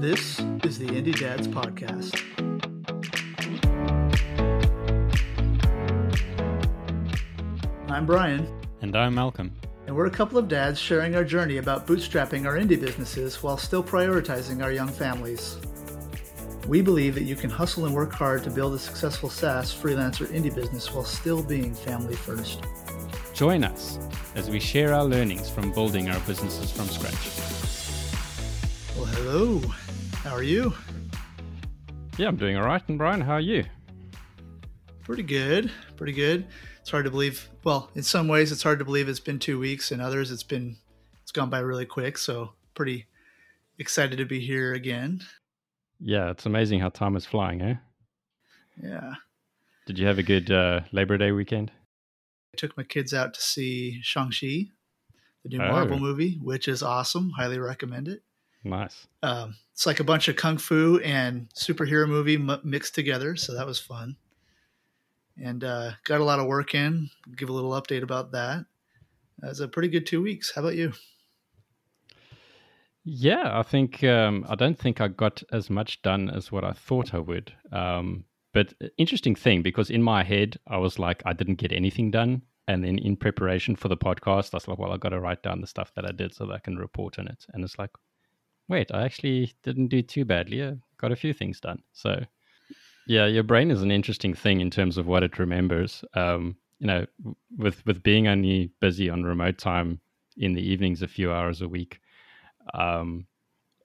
This is the Indie Dads Podcast. I'm Bryan, And I'm Malcolm. and we're a couple of dads sharing our journey about bootstrapping our indie businesses while still prioritizing our young families. We believe that you can hustle and work hard to build a successful SaaS freelancer indie business while still being family first. Join us as we share our learnings from building our businesses from scratch. Well, hello. How are you? Yeah, I'm doing all right. And Bryan, how are you? Pretty good. Pretty good. It's hard to believe. Well, in some ways, it's hard to believe it's been two weeks. In others, it's been it's gone by really quick. So pretty excited to be here again. Yeah, it's amazing how time is flying, eh? Yeah, Did you have a good uh, Labor Day weekend? I took my kids out to see Shang Chi, the new Oh. Marvel movie, which is awesome. Highly recommend it. Nice. Um, it's like a bunch of kung fu and superhero movie m- mixed together, so that was fun. And uh, got a lot of work in. Give a little update about that. That was a pretty good two weeks. How about you? Yeah, I think um, I don't think I got as much done as what I thought I would. Um, but interesting thing because in my head I was like I didn't get anything done, and then in preparation for the podcast I was like, well, I got to write down the stuff that I did so that I can report on it. And it's like, wait, I actually didn't do too badly. I got a few things done. So yeah, your brain is an interesting thing in terms of what it remembers. Um, you know, with with being only busy on remote time in the evenings a few hours a week um,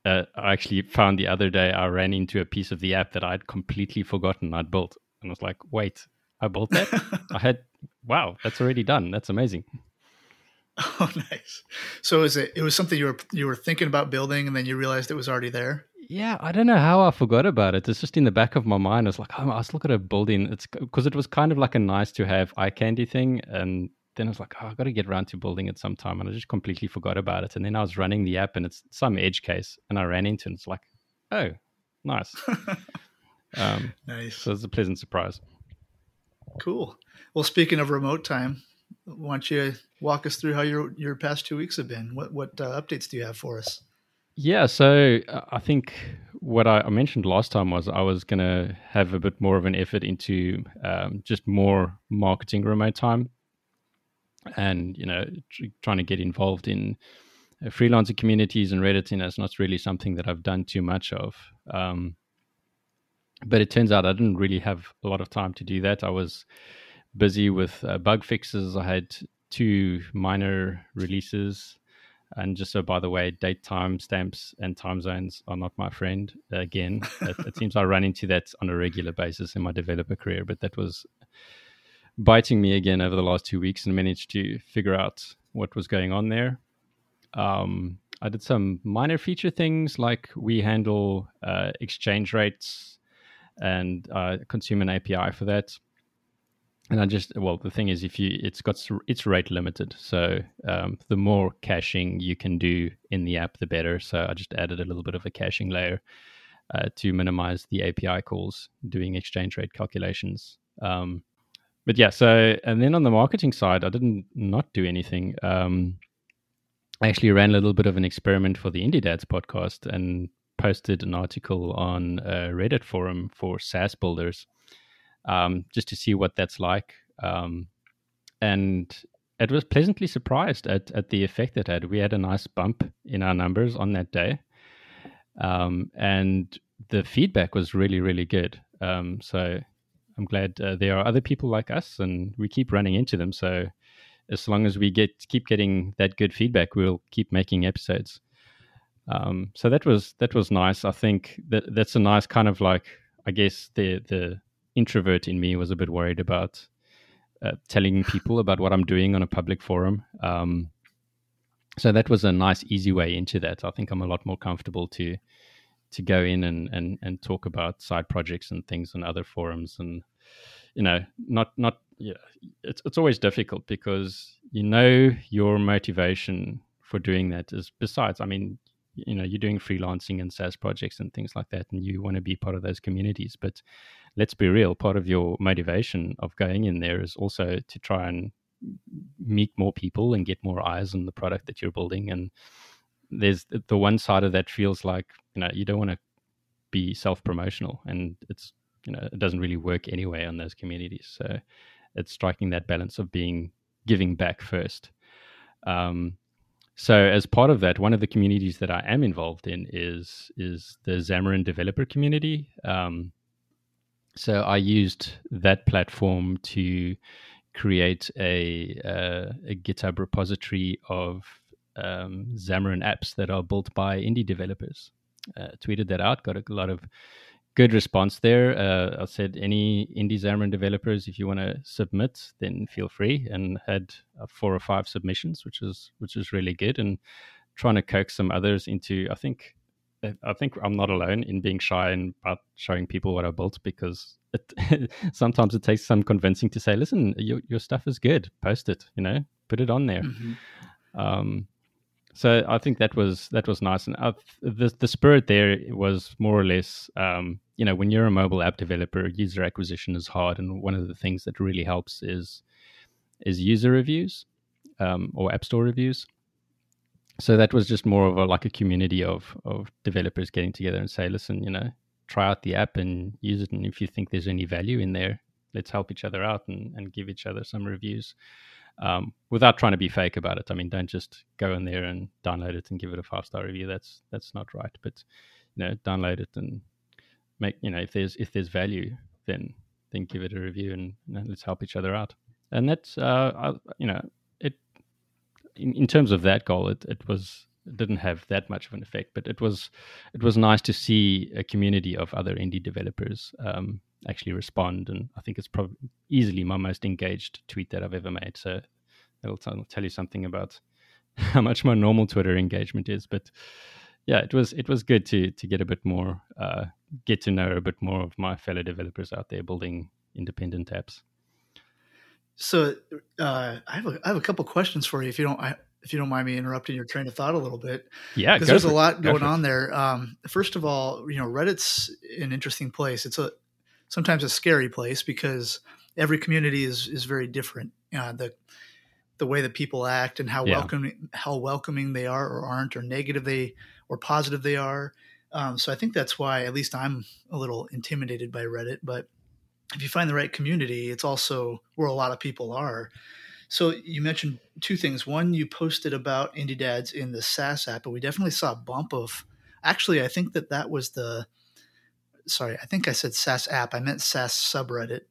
uh, I actually found the other day I ran into a piece of the app that I'd completely forgotten I'd built, and I was like, "Wait, I built that? I had wow, that's already done. That's amazing." Oh, nice. So is it? It was something you were you were thinking about building, and then you realized it was already there. Yeah, I don't know how I forgot about it. It's just in the back of my mind. I was like, oh, I was looking at a building. It's because it was kind of like a nice to have eye candy thing, and then I was like, oh, I got to get around to building it sometime, and I just completely forgot about it. And then I was running the app, and it's some edge case, and I ran into, it, and it's like, oh, nice. um, nice. So it's a pleasant surprise. Cool. Well, speaking of remote time, why don't you walk us through how your your past two weeks have been? What what uh, updates do you have for us? Yeah, so uh, I think what I mentioned last time was I was going to have a bit more of an effort into um, just more marketing remote time and, you know, tr- trying to get involved in uh, freelancer communities and Reddit. And that's not really something that I've done too much of. Um, but it turns out I didn't really have a lot of time to do that. I was busy with uh, bug fixes. I had two minor releases. And just so, by the way, date time stamps and time zones are not my friend. Again, it, it seems I run into that on a regular basis in my developer career, but that was biting me again over the last two weeks and managed to figure out what was going on there. Um, I did some minor feature things like we handle uh, exchange rates and uh, consume an API for that. And I just well, the thing is, if you it's got it's rate limited, so um, the more caching you can do in the app, the better. So I just added a little bit of a caching layer uh, to minimize the API calls doing exchange rate calculations. Um, but yeah, so and then on the marketing side, I didn't not do anything. Um, I actually ran a little bit of an experiment for the Indie Dads podcast and posted an article on a Reddit forum for SaaS builders um, just to see what that's like. Um, and it was pleasantly surprised at, at the effect it had. We had a nice bump in our numbers on that day. Um, and the feedback was really, really good. Um, so I'm glad uh, there are other people like us and we keep running into them. So as long as we get keep getting that good feedback, we'll keep making episodes. Um, so that was that was nice. I think that that's a nice kind of like I guess the the introvert in me was a bit worried about uh, telling people about what I'm doing on a public forum. Um, so that was a nice, easy way into that. I think I'm a lot more comfortable to to go in and and and talk about side projects and things on other forums, and you know, not not yeah, it's it's always difficult because you know your motivation for doing that is besides. I mean, you know, you're doing freelancing and SaaS projects and things like that, and you want to be part of those communities, but let's be real part of your motivation of going in there is also to try and meet more people and get more eyes on the product that you're building and there's the one side of that feels like you know you don't want to be self promotional, and it's you know it doesn't really work anyway on those communities. So it's striking that balance of being giving back first. Um, so as part of that, one of the communities that I am involved in is is the Xamarin developer community. Um, so I used that platform to create a, uh, a GitHub repository of um, Xamarin apps that are built by indie developers. Uh, tweeted that out, got a lot of good response there. Uh, I said, any indie Xamarin developers, if you want to submit, then feel free, and had uh, four or five submissions, which is which is really good. And trying to coax some others into, I think, I think I'm not alone in being shy and about showing people what I built because it, sometimes it takes some convincing to say, listen, your your stuff is good, post it, you know, put it on there. Mm-hmm. Um, so I think that was that was nice, and the the spirit there was more or less, um, you know, when you're a mobile app developer, user acquisition is hard, and one of the things that really helps is is user reviews um, or app store reviews. So that was just more of a like a community of of developers getting together and say, listen, you know, try out the app and use it, and if you think there's any value in there, let's help each other out and, and give each other some reviews um, without trying to be fake about it. I mean, don't just go in there and download it and give it a five star review. That's that's not right. But you know, download it and make you know if there's if there's value, then then give it a review and know, let's help each other out. And that's uh, I, you know in, in terms of that goal, it it was it didn't have that much of an effect, but it was it was nice to see a community of other indie developers um, actually respond. And I think it's probably easily my most engaged tweet that I've ever made. So that'll t- tell you something about how much my normal Twitter engagement is. But yeah, it was it was good to to get a bit more, uh, get to know a bit more of my fellow developers out there building independent apps. So uh, I have a, I have a couple questions for you if you don't I, if you don't mind me interrupting your train of thought a little bit. Yeah, because there's a lot going on there. Um, first of all, you know, Reddit's an interesting place. It's a sometimes a scary place because every community is is very different. Uh, the the way that people act and how yeah. welcoming how welcoming they are or aren't, or negative they or positive they are. Um, so I think that's why at least I'm a little intimidated by Reddit. But if you find the right community, it's also where a lot of people are. So you mentioned two things. One, you posted about indie dads in the SaaS app, but we definitely saw a bump of. Actually, I think that that was the sorry, I think I said SaaS app. I meant SaaS subreddit.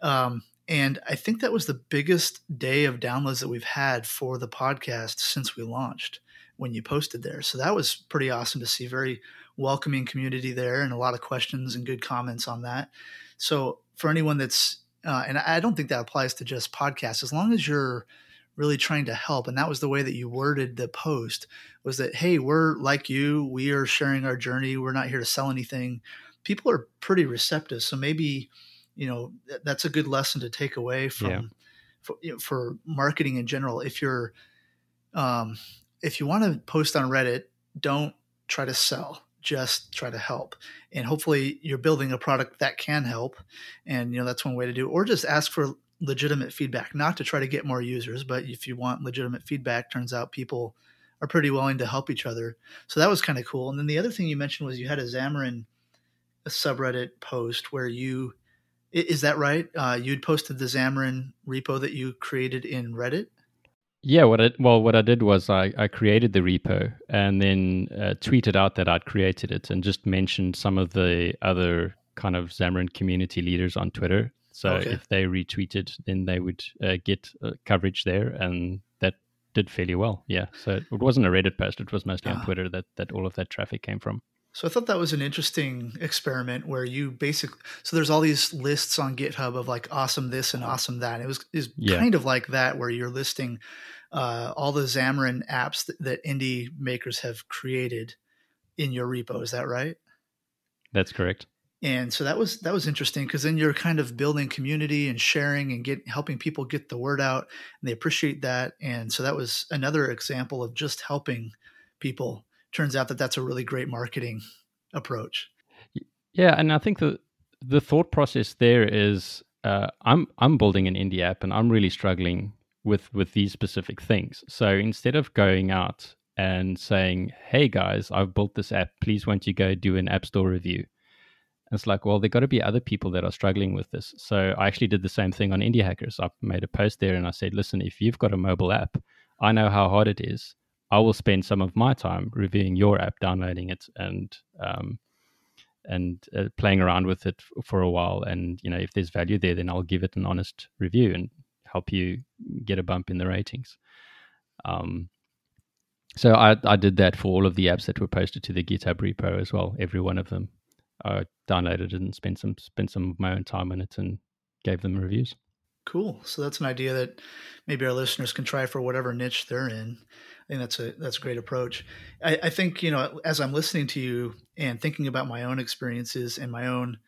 Um, and I think that was the biggest day of downloads that we've had for the podcast since we launched when you posted there. So that was pretty awesome to see. Very welcoming community there and a lot of questions and good comments on that. So for anyone that's, uh, and I don't think that applies to just podcasts, as long as you're really trying to help and that was the way that you worded the post was that hey we're like you we are sharing our journey we're not here to sell anything people are pretty receptive. So maybe, you know, that's a good lesson to take away from yeah. for, you know, for, marketing in general. If you're, um, if you want to post on Reddit, don't try to sell. Just try to help, and hopefully you're building a product that can help. And you know that's one way to do. Or just ask for legitimate feedback, not to try to get more users, but if you want legitimate feedback, turns out people are pretty willing to help each other. So that was kind of cool. And then the other thing you mentioned was you had a Xamarin a subreddit post where you is that right? Uh, you'd posted the Xamarin repo that you created in Reddit. Yeah, what I well, what I did was I, I created the repo and then uh, tweeted out that I'd created it and just mentioned some of the other kind of Xamarin community leaders on Twitter. So okay. if they retweeted, then they would uh, get uh, coverage there, and that did fairly well. Yeah, so it wasn't a Reddit post; it was mostly on ah. Twitter that that all of that traffic came from. So I thought that was an interesting experiment where you basically so there's all these lists on GitHub of like awesome this and awesome that. It was is yeah. kind of like that where you're listing uh, all the Xamarin apps that, that indie makers have created in your repo. Is that right? That's correct. And so that was that was interesting because then you're kind of building community and sharing and get helping people get the word out, and they appreciate that. And so that was another example of just helping people turns out that that's a really great marketing approach. Yeah, and I think the the thought process there is uh, I'm I'm building an indie app and I'm really struggling with with these specific things. So instead of going out and saying, "Hey guys, I've built this app. Please, won't you go do an app store review?" It's like, well, there got to be other people that are struggling with this. So I actually did the same thing on Indie Hackers. I made a post there and I said, listen, if you've got a mobile app, I know how hard it is. I will spend some of my time reviewing your app, downloading it, and um, and uh, playing around with it for a while. And you know, if there's value there, then I'll give it an honest review and help you get a bump in the ratings. Um, so I, I did that for all of the apps that were posted to the GitHub repo as well, every one of them. I downloaded and spent some spent some of my own time on it and gave them reviews. Cool. So that's an idea that maybe our listeners can try for whatever niche they're in. I think that's a that's a great approach. I, I think you know as I'm listening to you and thinking about my own experiences and my own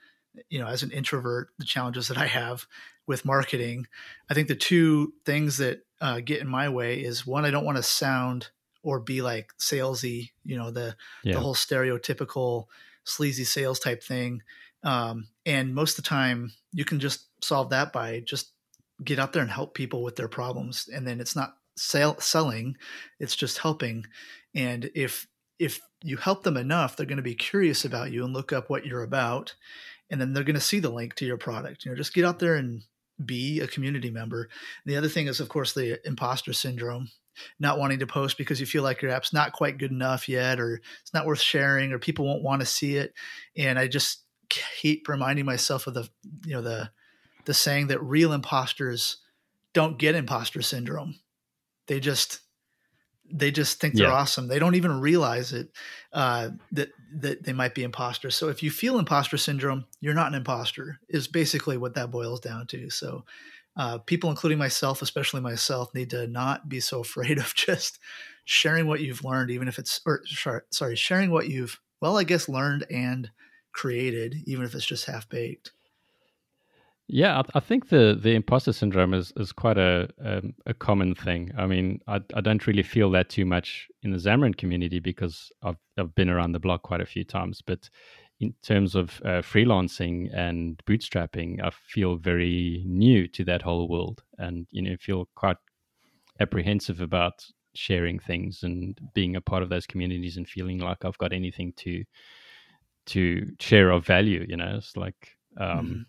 you know as an introvert the challenges that I have with marketing. I think the two things that uh, get in my way is one I don't want to sound or be like salesy. You know the yeah. the whole stereotypical sleazy sales type thing. Um, and most of the time, you can just solve that by just get out there and help people with their problems. And then it's not sell, selling; it's just helping. And if if you help them enough, they're going to be curious about you and look up what you're about, and then they're going to see the link to your product. You know, just get out there and be a community member. And the other thing is, of course, the imposter syndrome not wanting to post because you feel like your app's not quite good enough yet or it's not worth sharing or people won't want to see it and i just keep reminding myself of the you know the the saying that real imposters don't get imposter syndrome they just they just think they're yeah. awesome they don't even realize it uh, that that they might be imposters so if you feel imposter syndrome you're not an imposter is basically what that boils down to so uh, people, including myself, especially myself, need to not be so afraid of just sharing what you've learned, even if it's, or sorry, sharing what you've, well, I guess learned and created, even if it's just half baked. Yeah, I, I, think the the imposter syndrome is is quite a um, a common thing. I mean, I, I don't really feel that too much in the Xamarin community because I've I've been around the block quite a few times. But in terms of uh, freelancing and bootstrapping, I feel very new to that whole world, and you know, feel quite apprehensive about sharing things and being a part of those communities and feeling like I've got anything to to share of value. You know, it's like, um, mm-hmm.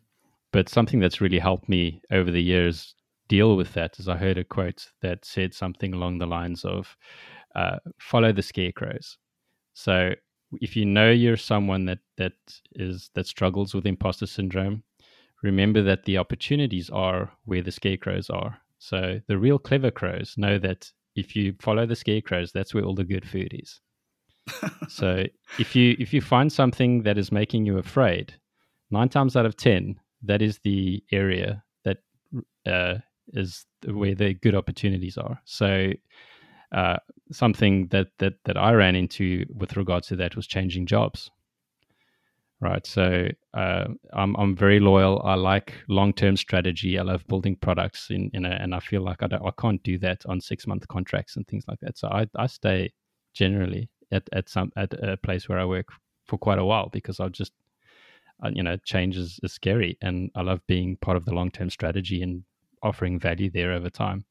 But something that's really helped me over the years deal with that is I heard a quote that said something along the lines of, uh, "Follow the scarecrows." So if you know you're someone that that is that struggles with imposter syndrome, remember that the opportunities are where the scarecrows are. So the real clever crows know that if you follow the scarecrows, that's where all the good food is. so if you if you find something that is making you afraid, nine times out of ten, that is the area that uh, is where the good opportunities are. So uh, something that, that that I ran into with regards to that was changing jobs. Right, so uh, I'm I'm very loyal. I like long term strategy. I love building products in, in a, and I feel like I don't I can't do that on six month contracts and things like that. So I I stay generally at at some at a place where I work for quite a while because I'll just you know change is, is scary and I love being part of the long term strategy and offering value there over time.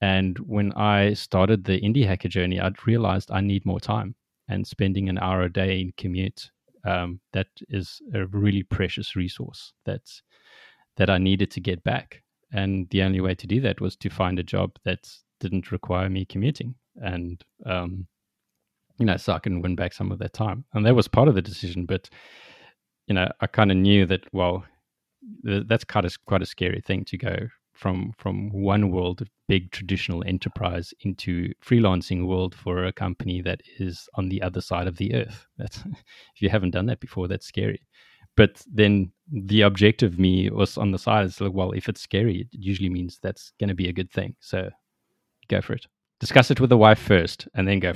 And when I started the indie hacker journey, I'd realized I need more time and spending an hour a day in commute. Um, that is a really precious resource that's that I needed to get back. And the only way to do that was to find a job that didn't require me commuting. And um, you know, so I can win back some of that time. And that was part of the decision. But you know, I kind of knew that well, that's kind of quite a scary thing to go from from one world of big traditional enterprise into freelancing world for a company that is on the other side of the earth. That's if you haven't done that before that's scary. But then the objective me was on the side it's like well if it's scary it usually means that's going to be a good thing. So go for it. Discuss it with the wife first and then go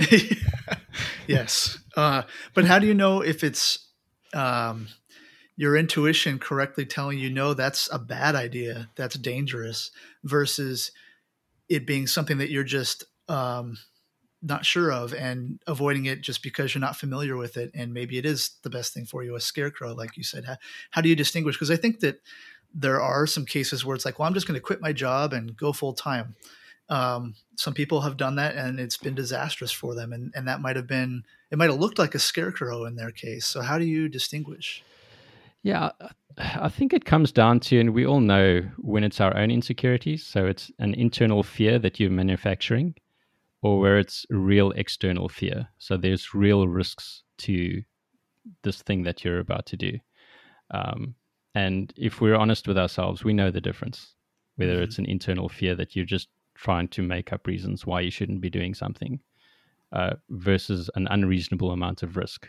yes. Uh, but how do you know if it's um, your intuition correctly telling you no that's a bad idea. That's dangerous versus it being something that you're just um, not sure of and avoiding it just because you're not familiar with it and maybe it is the best thing for you a scarecrow like you said. How, how do you distinguish? Because i think that there are some cases where it's like well i'm just going to quit my job and go full time um, some people have done that and it's been disastrous for them. And, and that might have been it might have looked like a scarecrow in their case. So how do you distinguish? Yeah i think it comes down to and we all know when it's our own insecurities so it's an internal fear that you're manufacturing or where it's real external fear. So there's real risks to this thing that you're about to do. Um, and if we're honest with ourselves we know the difference whether mm-hmm. it's an internal fear that you're just trying to make up reasons why you shouldn't be doing something uh, versus an unreasonable amount of risk.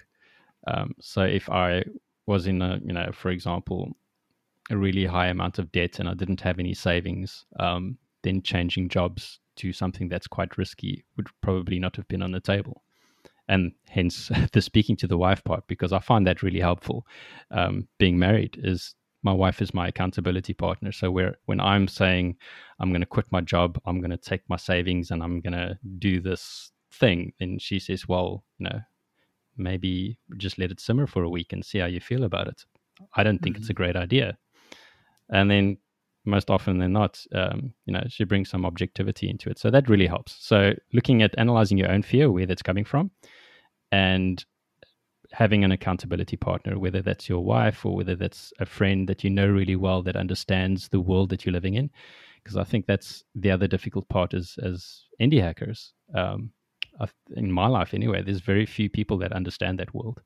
Um, so if I was in a, you know, for example, a really high amount of debt and I didn't have any savings, um, then changing jobs to something that's quite risky would probably not have been on the table. And hence the speaking to the wife part, because I find that really helpful. Um, being married is my wife is my accountability partner. So where when I'm saying I'm going to quit my job, I'm going to take my savings and I'm going to do this thing, then she says, "Well, you know, maybe just let it simmer for a week and see how you feel about it." I don't think mm-hmm. it's a mm-hmm. great idea. And then most often than not, um, you know, she brings some objectivity into it. So that really helps. So looking at analyzing your own fear, where that's coming from, and having an accountability partner, whether that's your wife or whether that's a friend that you know really well that understands the world that you're living in. Because I think that's the other difficult part is as indie hackers. Um, in my life, anyway, there's very few people that understand that world.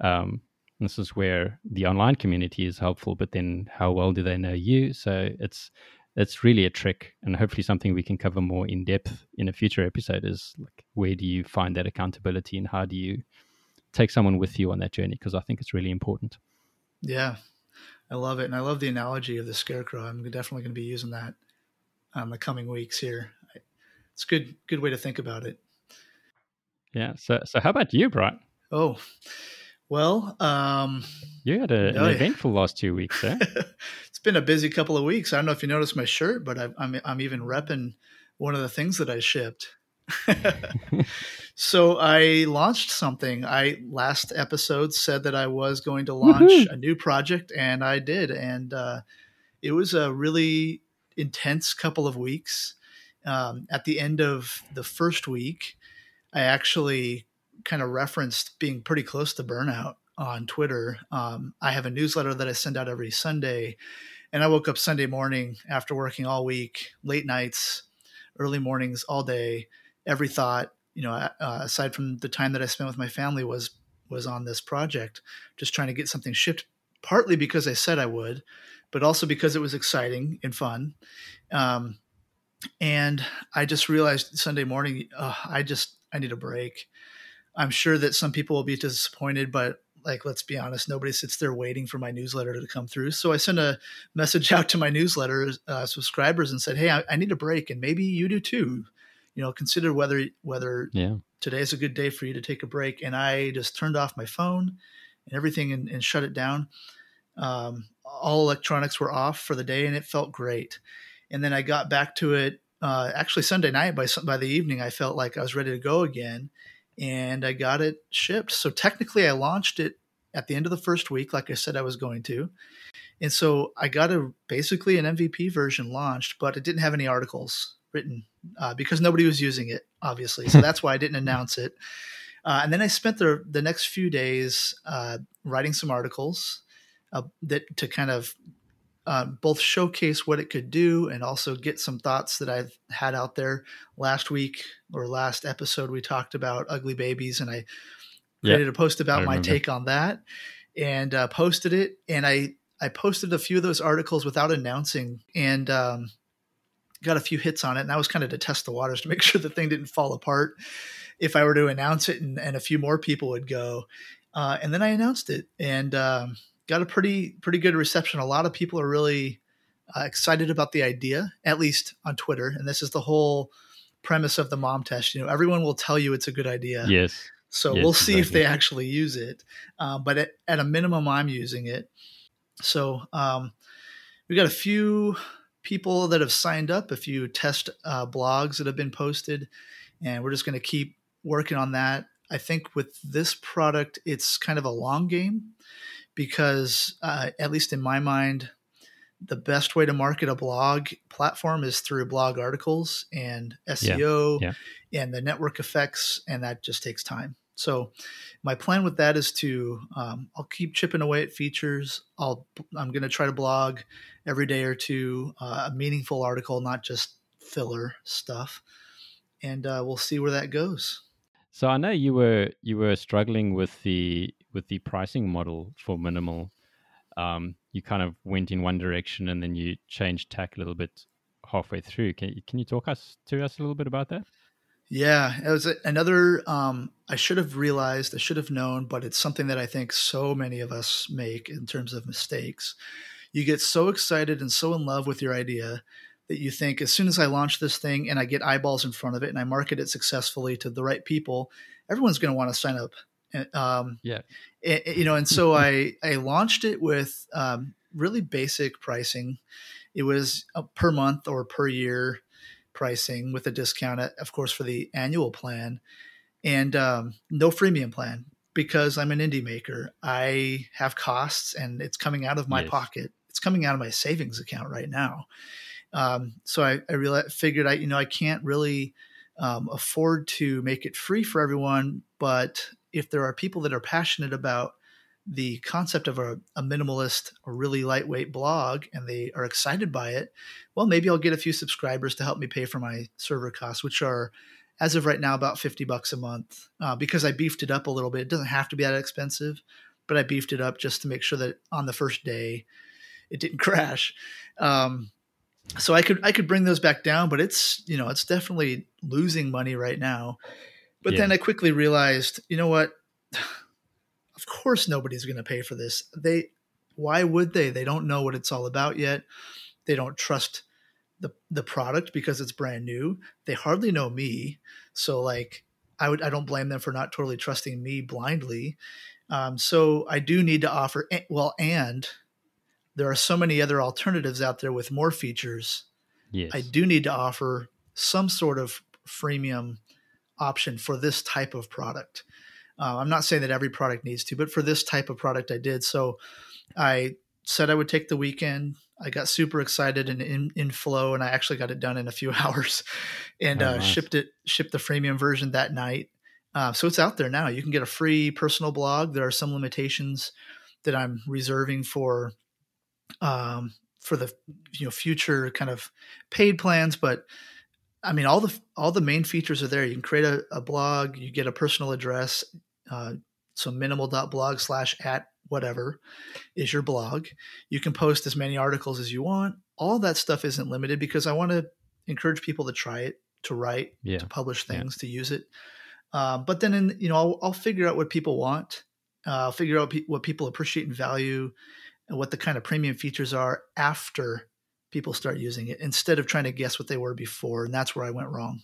Um, this is where the online community is helpful, but then how well do they know you? So it's it's really a trick, and hopefully something we can cover more in depth in a future episode. Is like where do you find that accountability, and how do you take someone with you on that journey because I think it's really important. Yeah, I love it, and I love the analogy of the scarecrow. I'm definitely going to be using that um, the coming weeks here. It's good, good way to think about it. Yeah. So, so how about you, Bryan? Oh, well, um, you had a, an eventful last two weeks, eh? it's been a busy couple of weeks. I don't know if you noticed my shirt, but I, I'm I'm even repping one of the things that I shipped. so I launched something. I last episode said that I was going to launch Woo-hoo! a new project, and I did. And uh, it was a really intense couple of weeks. Um, at the end of the first week, I actually kind of referenced being pretty close to burnout on Twitter. Um, I have a newsletter that I send out every Sunday, and I woke up Sunday morning after working all week, late nights, early mornings, all day every thought, you know, uh, aside from the time that I spent with my family was was on this project, just trying to get something shipped. Partly because I said I would, but also because it was exciting and fun. Um, and I just realized Sunday morning, uh, I just I need a break. I'm sure that some people will be disappointed, but like let's be honest, nobody sits there waiting for my newsletter to come through. So I sent a message out to my newsletter uh, subscribers and said, "Hey, I, I, need a break, and maybe you do too you know, consider whether whether yeah. today is a good day for you to take a break. And I just turned off my phone and everything and, and shut it down. Um, all electronics were off for the day, and it felt great. And then I got back to it uh, actually Sunday night. By by the evening, I felt like I was ready to go again, and I got it shipped. So technically, I launched it at the end of the first week, like I said I was going to. And so I got a basically an MVP version launched, but it didn't have any articles written uh, because nobody was using it, obviously. So that's why I didn't announce it. Uh, and then I spent the the next few days uh, writing some articles uh, that to kind of uh, both showcase what it could do and also get some thoughts that I've had out there. Last week or last episode, we talked about ugly babies, and I created a post about my take on that and uh, posted it. And I I posted a few of those articles without announcing, and um, got a few hits on it, and that was kind of to test the waters to make sure the thing didn't fall apart if I were to announce it, and, and a few more people would go. Uh, and then I announced it, and um, got a pretty pretty good reception. A lot of people are really uh, excited about the idea, at least on Twitter. And this is the whole premise of the mom test. You know, everyone will tell you it's a good idea. Yes. So yes, we'll see exactly. if they actually use it. Uh, but at, at, a minimum, I'm using it. So um, we got a few people that have signed up, a few test uh, blogs that have been posted, and we're just going to keep working on that. I think with this product, it's kind of a long game because, uh, at least in my mind, the best way to market a blog platform is through blog articles and SEO yeah. Yeah. and the network effects, and that just takes time. So, my plan with that is to um, I'll keep chipping away at features. I'll I'm going to try to blog every day or two, uh, a meaningful article, not just filler stuff, and uh, we'll see where that goes. So I know you were you were struggling with the with the pricing model for minimal um, you kind of went in one direction and then you changed tack a little bit halfway through. Can can you talk us to us a little bit about that? Yeah, it was another. Um, I should have realized, I should have known, but it's something that I think so many of us make in terms of mistakes. You get so excited and so in love with your idea that you think as soon as I launch this thing and I get eyeballs in front of it and I market it successfully to the right people, everyone's going to want to sign up um, yeah, it, you know, and so I I launched it with um, really basic pricing. It was per month or per year pricing with a discount, of course, for the annual plan, and um, no freemium plan because I'm an indie maker. I have costs, and it's coming out of my pocket. It's coming out of my savings account right now. Um, so I, I really figured I, you know, I can't really um, afford to make it free for everyone, but if there are people that are passionate about the concept of a, a, minimalist or really lightweight blog and they are excited by it, well, maybe I'll get a few subscribers to help me pay for my server costs, which are, as of right now, about 50 bucks a month uh, because I beefed it up a little bit. It doesn't have to be that expensive, but I beefed it up just to make sure that on the first day it didn't crash. Um, so I could I could bring those back down, but it's you know it's definitely losing money right now. But yeah. then I quickly realized, you know what? Of course nobody's going to pay for this. They why would they? They don't know what it's all about yet. They don't trust the the product because it's brand new. They hardly know me. So like I would I don't blame them for not totally trusting me blindly. Um, so I do need to offer well and there are so many other alternatives out there with more features. Yes. I do need to offer some sort of freemium option for this type of product. Uh, I'm not saying that every product needs to, but for this type of product, I did. So I said I would take the weekend. I got super excited and in, in flow, and I actually got it done in a few hours, and oh, uh, nice. shipped it shipped the freemium version that night. Uh, so it's out there now. You can get a free personal blog. There are some limitations that I'm reserving for um, for the you know future kind of paid plans, but I mean, all the all the main features are there. You can create a, a blog. You get a personal address. Uh, so minimal.blog slash at whatever is your blog. You can post as many articles as you want. All that stuff isn't limited because I want to encourage people to try it, to write, yeah. to publish things, yeah. to use it. Um, but then, in, you know, I'll, I'll, figure out what people want. Uh, I'll figure out pe- what people appreciate and value, and what the kind of premium features are after people start using it instead of trying to guess what they were before. And that's where I went wrong.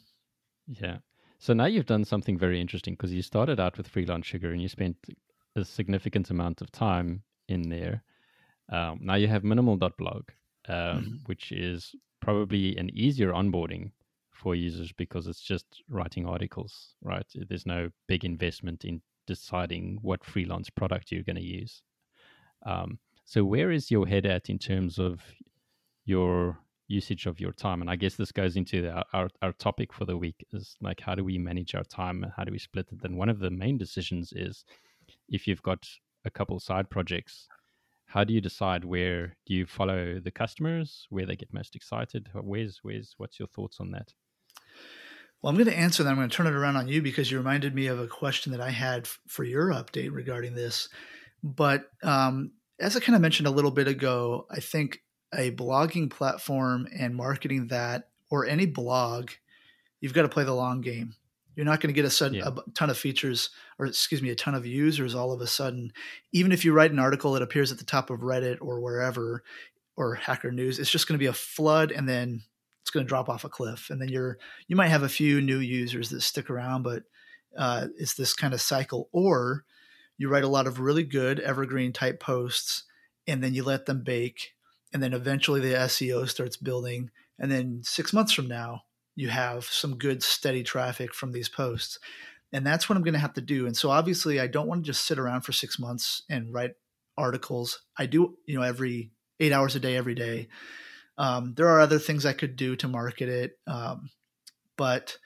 Yeah. So now you've done something very interesting because you started out with Freelance Sugar and you spent a significant amount of time in there. Um, now you have minimal.blog, um, mm-hmm. which is probably an easier onboarding for users because it's just writing articles, right? There's no big investment in deciding what freelance product you're going to use. Um, so where is your head at in terms of your usage of your time and i guess this goes into the, our, our topic for the week is like how do we manage our time? And how do we split it? And one of the main decisions is if you've got a couple side projects how do you decide where do you follow the customers where they get most excited? Where's where's what's your thoughts on that? Well i'm going to answer that. I'm going to turn it around on you because you reminded me of a question that i had for your update regarding this. But um, as i kind of mentioned a little bit ago i think a blogging platform and marketing that or any blog, you've got to play the long game. You're not going to get a, sudden, yeah. a ton of features or excuse me, a ton of users all of a sudden. Even if you write an article that appears at the top of Reddit or wherever or Hacker News, it's just going to be a flood and then it's going to drop off a cliff. And then you're you might have a few new users that stick around, but uh, it's this kind of cycle. Or you write a lot of really good evergreen type posts and then you let them bake and then eventually the SEO starts building, and then six months from now, you have some good steady traffic from these posts. And that's what I'm going to have to do. And so obviously, I don't want to just sit around for six months and write articles. I do, you know, every eight hours a day every day. Um, there are other things I could do to market it, um, but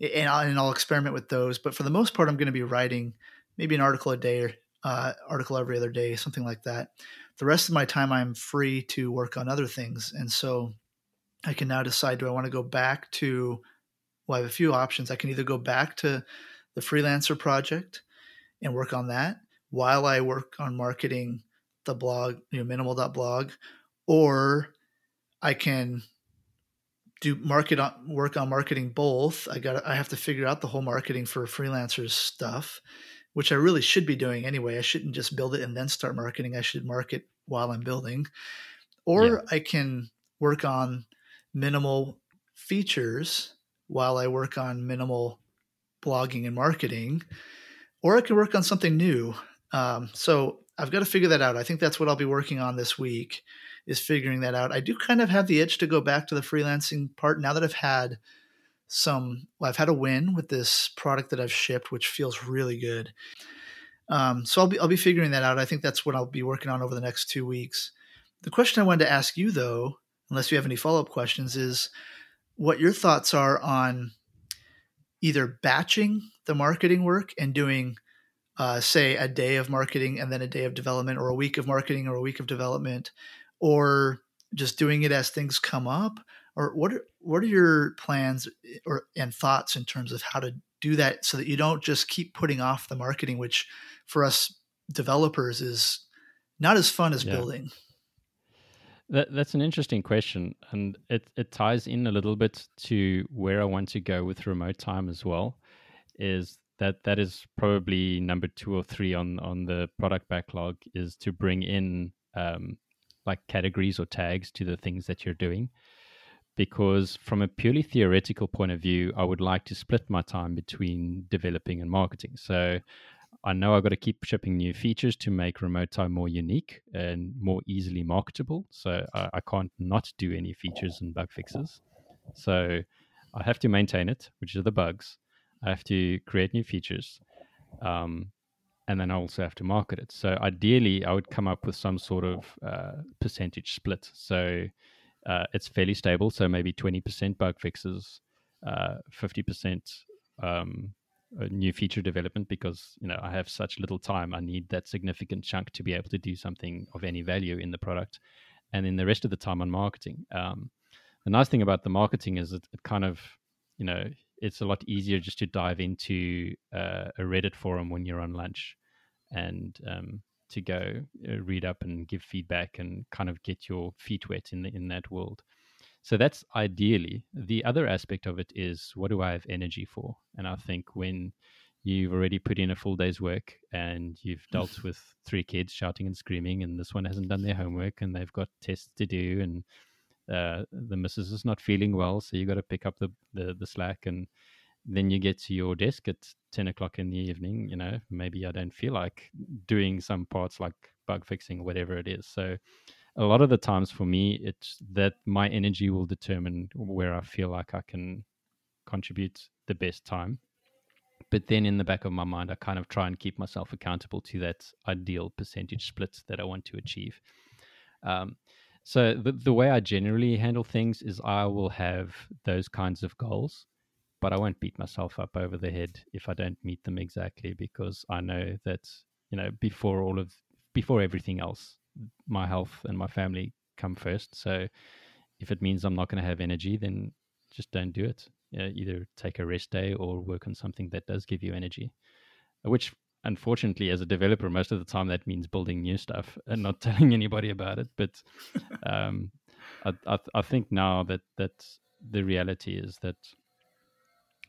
and I'll, and I'll, experiment with those. But for the most part, I'm going to be writing maybe an article a day or uh, article every other day, something like that. The rest of my time, I'm free to work on other things, and so I can now decide: do I want to go back to? Well, I have a few options. I can either go back to the freelancer project and work on that while I work on marketing the blog, you know, minimal.blog, or I can do market on work on marketing both. I got I have to figure out the whole marketing for freelancers stuff, which I really should be doing anyway. I shouldn't just build it and then start marketing. I should market while I'm building. Or yeah. I can work on minimal features while I work on minimal blogging and marketing. Or I can work on something new. Um, so I've got to figure that out. I think that's what I'll be working on this week is figuring that out. I do kind of have the itch to go back to the freelancing part now that I've had some. Well, I've had a win with this product that I've shipped, which feels really good. Um, so I'll be I'll be figuring that out. I think that's what I'll be working on over the next two weeks. The question I wanted to ask you, though, unless you have any follow up questions, is what your thoughts are on either batching the marketing work and doing uh, say a day of marketing and then a day of development or a week of marketing or a week of development or just doing it as things come up or what are, what are your plans or and thoughts in terms of how to do that so that you don't just keep putting off the marketing which for us developers is not as fun as yeah. building that, that's an interesting question and it, it ties in a little bit to where i want to go with remote time as well is that that is probably number two or three on on the product backlog is to bring in um, like categories or tags to the things that you're doing. Because from a purely theoretical point of view, I would like to split my time between developing and marketing. So I know I've got to keep shipping new features to make remote time more unique and more easily marketable. So I, I can't not do any features and bug fixes. So I have to maintain it, which are the bugs. I have to create new features. Um, and then I also have to market it. So ideally, I would come up with some sort of uh, percentage split. So uh, it's fairly stable. So maybe 20% bug fixes, uh, 50% um, new feature development because you know I have such little time. I need that significant chunk to be able to do something of any value in the product, and then the rest of the time on marketing. Um, the nice thing about the marketing is it, it kind of you know it's a lot easier just to dive into uh, a Reddit forum when you're on lunch and um, to go uh, read up and give feedback and kind of get your feet wet in the, in that world. So that's ideally. The other aspect of it is what do I have energy for? And I think when you've already put in a full day's work and you've dealt with three kids shouting and screaming, and this one hasn't done their homework and they've got tests to do, and uh, the missus is not feeling well, so you got to pick up the, the the slack and then you get to your desk at 10 o'clock in the evening you know maybe i don't feel like doing some parts like bug fixing whatever it is. So a lot of the times for me it's that my energy will determine where i feel like i can contribute the best time. But then in the back of my mind i kind of try and keep myself accountable to that ideal percentage split that i want to achieve. Um, so the, the way i generally handle things is i will have those kinds of goals but I won't beat myself up over the head if I don't meet them exactly because I know that you know before all of before everything else, my health and my family come first. So if it means I'm not going to have energy, then just don't do it. You know, either take a rest day or work on something that does give you energy, which unfortunately as a developer most of the time that means building new stuff and not telling anybody about it but um, I, I, I think now that that the reality is that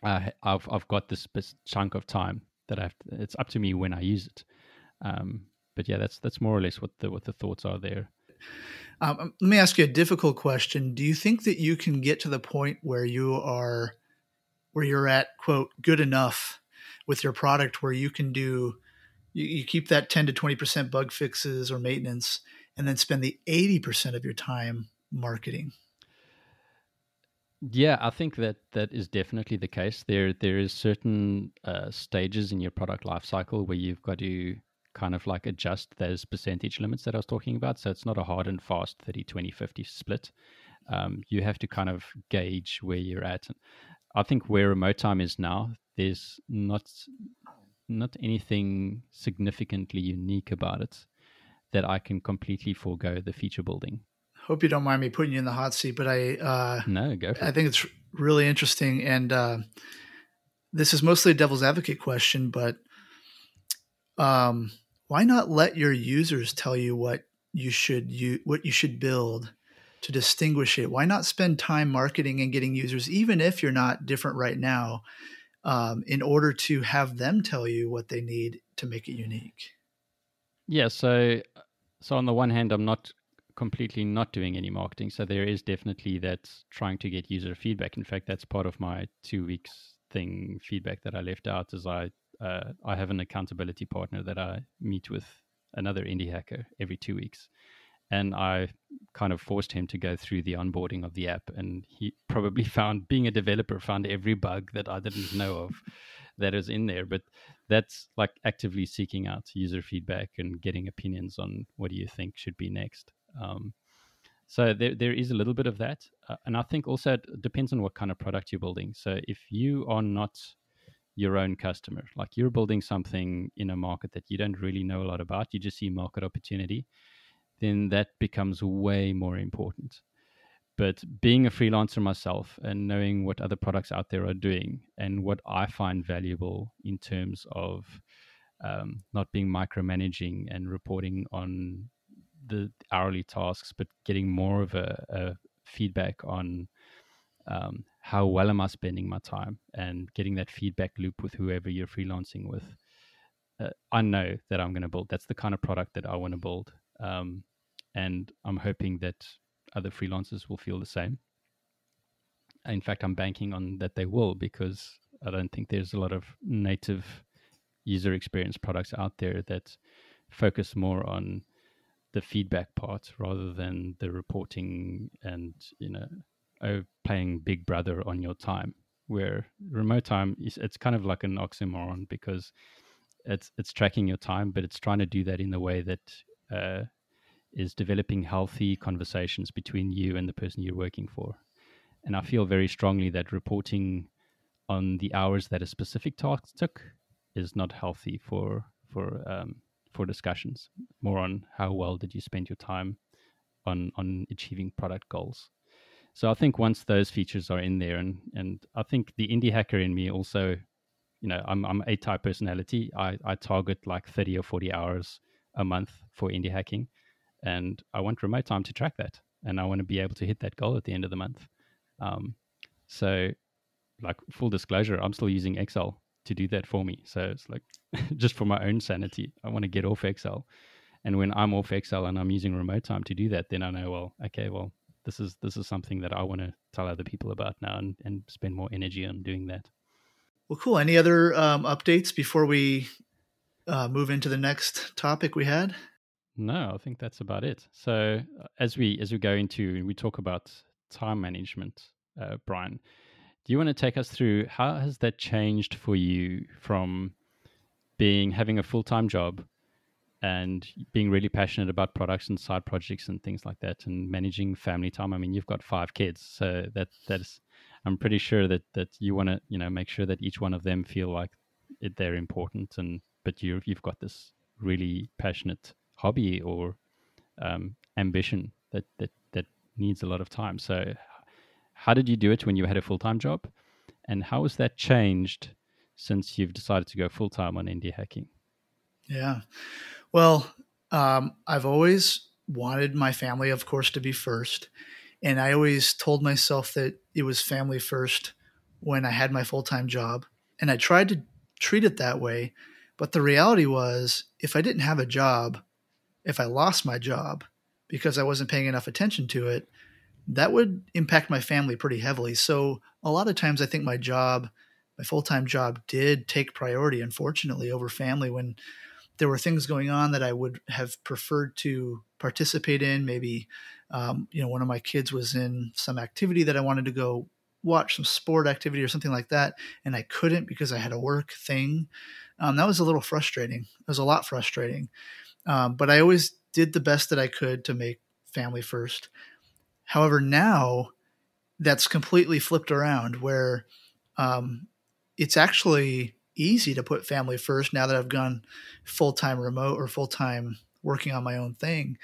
uh, I've I've got this chunk of time that I have. To, it's up to me when I use it. Um, but yeah, that's that's more or less what the what the thoughts are there. Um, um, let me ask you a difficult question. Do you think that you can get to the point where you are, where you're at quote good enough with your product, where you can do, you, you keep that ten to twenty percent bug fixes or maintenance, and then spend the eighty percent of your time marketing? Yeah, I think that that is definitely the case. There, there is certain uh, stages in your product lifecycle where you've got to kind of like adjust those percentage limits that I was talking about. So it's not a hard and fast 30, 20, 50 split. Um, you have to kind of gauge where you're at. And I think where remote time is now, there's not not anything significantly unique about it that I can completely forego the feature building. Hope you don't mind me putting you in the hot seat, but I uh, no go. I think it's really interesting, and uh, this is mostly a devil's advocate question, but um, why not let your users tell you what you should you what you should build to distinguish it? Why not spend time marketing and getting users, even if you're not different right now, um, in order to have them tell you what they need to make it unique? Yeah. So, so on the one hand, I'm not completely not doing any marketing. So there is definitely that trying to get user feedback. In fact, that's part of my two weeks thing feedback that I left out. Is I uh, I have an accountability partner that I meet with another indie hacker every two weeks, and I kind of forced him to go through the onboarding of the app, and he probably found, being a developer, found every bug that I didn't know of that is in there. But that's like actively seeking out user feedback and getting opinions on what do you think should be next. Um, so there, there is a little bit of that, uh, and I think also it depends on what kind of product you're building. So if you are not your own customer, like you're building something in a market that you don't really know a lot about, you just see market opportunity then that becomes way more important. But being a freelancer myself and knowing what other products out there are doing and what I find valuable in terms of um, not being micromanaging and reporting on the hourly tasks, but getting more of a, a feedback on um, how well am I spending my time and getting that feedback loop with whoever you're freelancing with. Uh, I know that I'm going to build. That's the kind of product that I want to build. Um, and I'm hoping that other freelancers will feel the same. In fact, I'm banking on that they will because I don't think there's a lot of native user experience products out there that focus more on the feedback part rather than the reporting and you know oh, playing big brother on your time where remote time is it's kind of like an oxymoron because it's it's tracking your time but it's trying to do that in a way that uh, is developing healthy conversations between you and the person you're working for. And I feel very strongly that reporting on the hours that a specific task took is not healthy for for um, for discussions. More on how well did you spend your time on on achieving product goals. So I think once those features are in there, and and I think the indie hacker in me also, you know, I'm I'm a type personality. I I target like thirty or forty hours a month for indie hacking and I want remote time to track that, and I want to be able to hit that goal at the end of the month. Um, so, like full disclosure, I'm still using Excel to do that for me. So it's like just for my own sanity, I want to get off Excel. And when I'm off Excel and I'm using remote time to do that, then I know, well, okay, well, this is this is something that I want to tell other people about now and, and spend more energy on doing that. Well, cool. Any other um, updates before we uh, move into the next topic we had? No, I think that's about it. So uh, as we as we go into we talk about time management, uh, Bryan, do you want to take us through how has that changed for you from being having a full time job and being really passionate about products and side projects and things like that, and managing family time? I mean, you've got five kids, so that that's I'm pretty sure that that you want to you know make sure that each one of them feel like it, they're important, and but you you've got this really passionate hobby or um, ambition that, that that needs a lot of time. So, how did you do it when you had a full time job, and how has that changed since you've decided to go full time on indie hacking? Yeah, well, um, I've always wanted my family, of course, to be first, and I always told myself that it was family first when I had my full time job, and I tried to treat it that way. But the reality was, if I didn't have a job, if I lost my job because I wasn't paying enough attention to it, that would impact my family pretty heavily. So a lot of times I think my job, my full-time job did take priority unfortunately over family when there were things going on that I would have preferred to participate in. Maybe, um, you know, one of my kids was in some activity that I wanted to go watch, some sport activity or something like that, and I couldn't because I had a work thing. Um, that was a little frustrating. It was a lot frustrating. Um, but I always did the best that I could to make family first. However, now that's completely flipped around where um, it's actually easy to put family first now that I've gone full time remote or full time working on my own thing.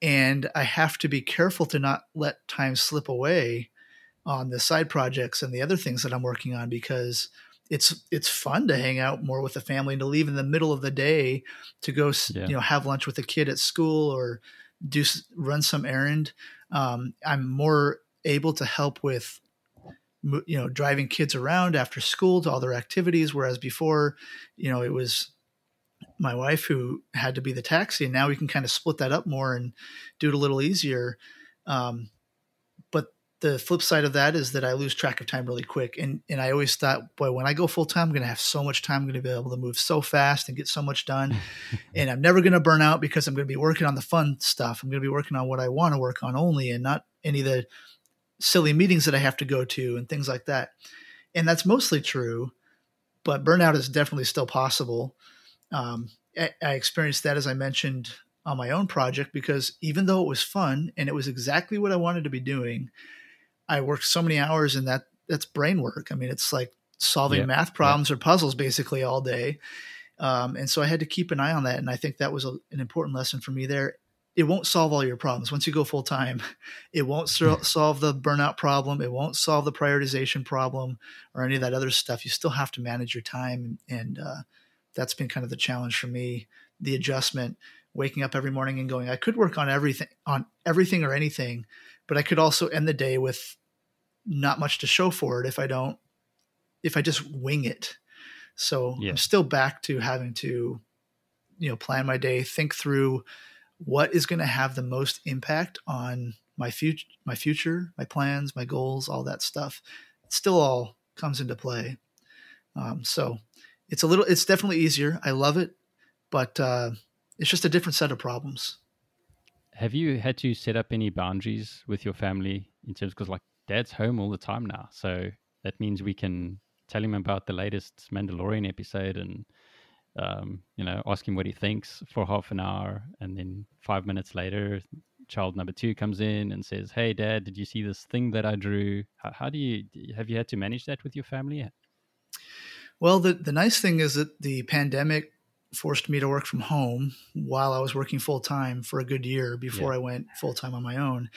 And I have to be careful to not let time slip away on the side projects and the other things that I'm working on because it's it's fun to hang out more with the family and to leave in the middle of the day to go yeah. you know have lunch with a kid at school or do run some errand. Um, I'm more able to help with you know driving kids around after school to all their activities whereas before you know it was my wife who had to be the taxi and now we can kind of split that up more and do it a little easier um, the flip side of that is that i lose track of time really quick and and i always thought boy when i go full time i'm going to have so much time i'm going to be able to move so fast and get so much done and i'm never going to burn out because i'm going to be working on the fun stuff i'm going to be working on what i want to work on only and not any of the silly meetings that I have to go to and things like that. And that's mostly true, but burnout is definitely still possible. Um, I, I experienced that, as I mentioned, on my own project because even though it was fun and it was exactly what I wanted to be doing, I worked so many hours and that that's brain work. I mean, it's like solving yeah, math problems yeah. or puzzles basically all day. Um, and so I had to keep an eye on that. And I think that was a, an important lesson for me there it won't solve all your problems once you go full time it won't solve the burnout problem it won't solve the prioritization problem or any of that other stuff you still have to manage your time and uh, that's been kind of the challenge for me the adjustment waking up every morning and going i could work on everything on everything or anything but i could also end the day with not much to show for it if i don't if i just wing it so yeah. i'm still back to having to you know plan my day think through what is going to have the most impact on my future, my future, my plans, my goals, all that stuff. It still all comes into play. Um, so it's a little, it's definitely easier. I love it, but uh, it's just a different set of problems. Have you had to set up any boundaries with your family in terms because like dad's home all the time now, so that means we can tell him about the latest Mandalorian episode and um, you know, ask him what he thinks for half an hour, and then five minutes later, child number two comes in and says, "Hey, Dad, did you see this thing that I drew?" How, how do you have you had to manage that with your family? Well, the the nice thing is that the pandemic forced me to work from home while I was working full time for a good year before yeah. I went full time on my own.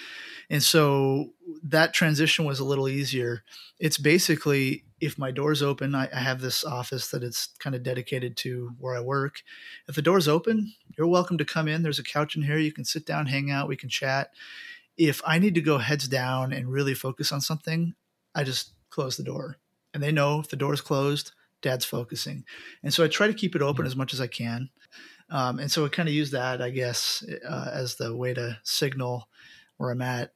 And so that transition was a little easier. It's basically if my door's open, I, I have this office that it's kind of dedicated to where I work. If the door's open, you're welcome to come in. There's a couch in here. You can sit down, hang out, we can chat. If I need to go heads down and really focus on something, I just close the door. And they know if the door's closed, dad's focusing. And so I try to keep it open as much as I can. Um, and so I kind of use that, I guess, uh, as the way to signal where I'm at.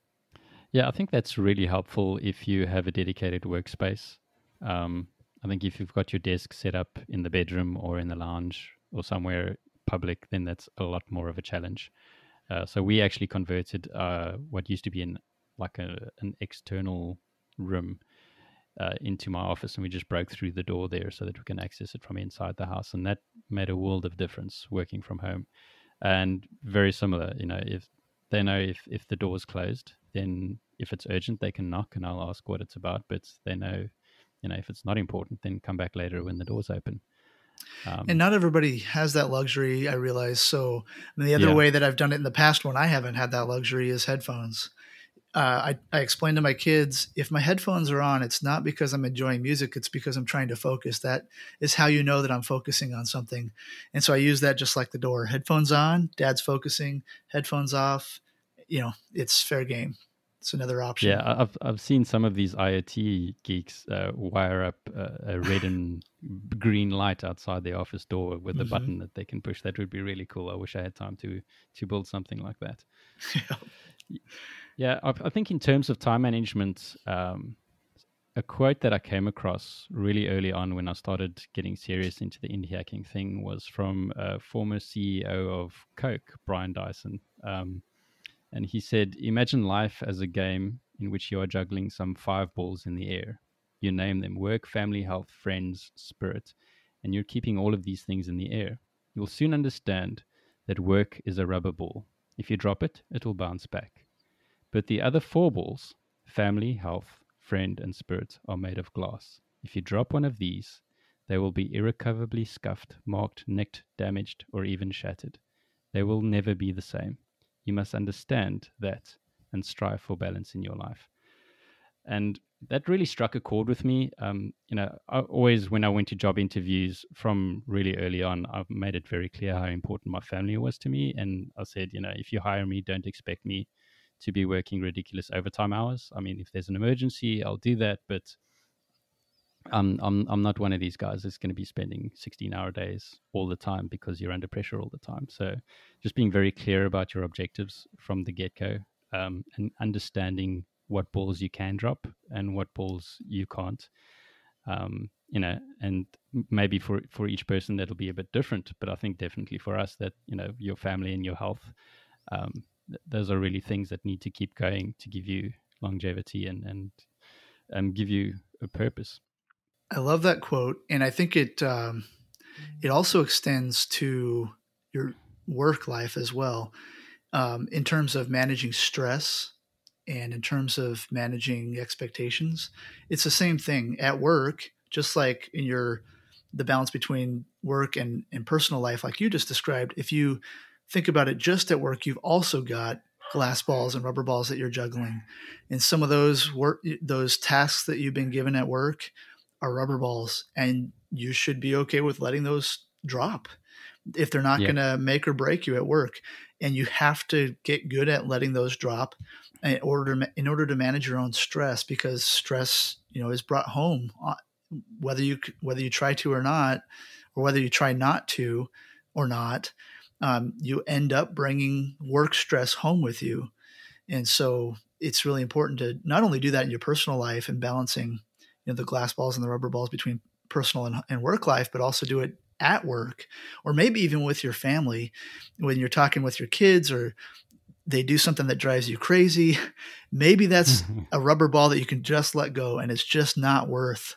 Yeah, I think that's really helpful if you have a dedicated workspace. Um, I think if you've got your desk set up in the bedroom or in the lounge or somewhere public, then that's a lot more of a challenge. Uh, so we actually converted uh, what used to be in like a, an external room uh, into my office and we just broke through the door there so that we can access it from inside the house. And that made a world of difference working from home. And very similar you know if they know if, if the door is closed then if it's urgent they can knock and i'll ask what it's about. But they know you know if it's not important then come back later when the door's open. Um, and not everybody has that luxury i realize. So I mean, the other yeah. way that i've done it in the past when i haven't had that luxury is headphones uh, I, I explain to my kids if my headphones are on, it's not because I'm enjoying music, it's because I'm trying to focus. That is how you know that I'm focusing on something. And so I use that just like the door headphones on, dad's focusing, headphones off. You know, it's fair game. It's another option. Yeah, I've, I've seen some of these IoT geeks uh, wire up a red and green light outside the office door with a mm-hmm. button that they can push. That would be really cool. I wish I had time to to build something like that. Yeah. Yeah, I, I think in terms of time management, um, a quote that I came across really early on when I started getting serious into the indie hacking thing was from a former CEO of Coke, Brian Dyson. Um, and he said, Imagine life as a game in which you are juggling some five balls in the air. You name them work, family, health, friends, spirit. and you're keeping all of these things in the air, you'll soon understand that work is a rubber ball. If you drop it, it will bounce back. But the other four balls family, health, friend, and spirit are made of glass. If you drop one of these, they will be irrecoverably scuffed, marked, nicked, damaged, or even shattered. They will never be the same. You must understand that and strive for balance in your life. And that really struck a chord with me. Um, you know, I always when I went to job interviews from really early on, I've made it very clear how important my family was to me. And I said, you know, if you hire me, don't expect me to be working ridiculous overtime hours. I mean, if there's an emergency, I'll do that, but I'm I'm I'm not one of these guys that's going to be spending 16 hour days all the time because you're under pressure all the time. So, just being very clear about your objectives from the get go, um, and understanding what balls you can drop and what balls you can't. Um, you know, and maybe for for each person that'll be a bit different, but I think definitely for us that you know your family and your health, um, th- those are really things that need to keep going to give you longevity and and um, give you a purpose. I love that quote, and I think it um, it also extends to your work life as well, um, in terms of managing stress and in terms of managing expectations. It's the same thing at work, just like in your the balance between work and, and personal life, like you just described. If you think about it just at work, you've also got glass balls and rubber balls that you're juggling, and some of those work those tasks that you've been given at work are rubber balls, and you should be okay with letting those drop if they're not yeah. going to make or break you at work. And you have to get good at letting those drop in order to, in order to manage your own stress because stress, you know, is brought home uh, whether you whether you try to or not, or whether you try not to or not. Um, you end up bringing work stress home with you, and so it's really important to not only do that in your personal life and balancing you know the glass balls and the rubber balls between personal and, and work life, but also do it at work or maybe even with your family when you're talking with your kids or they do something that drives you crazy. Maybe that's a rubber ball that you can just let go and it's just not worth,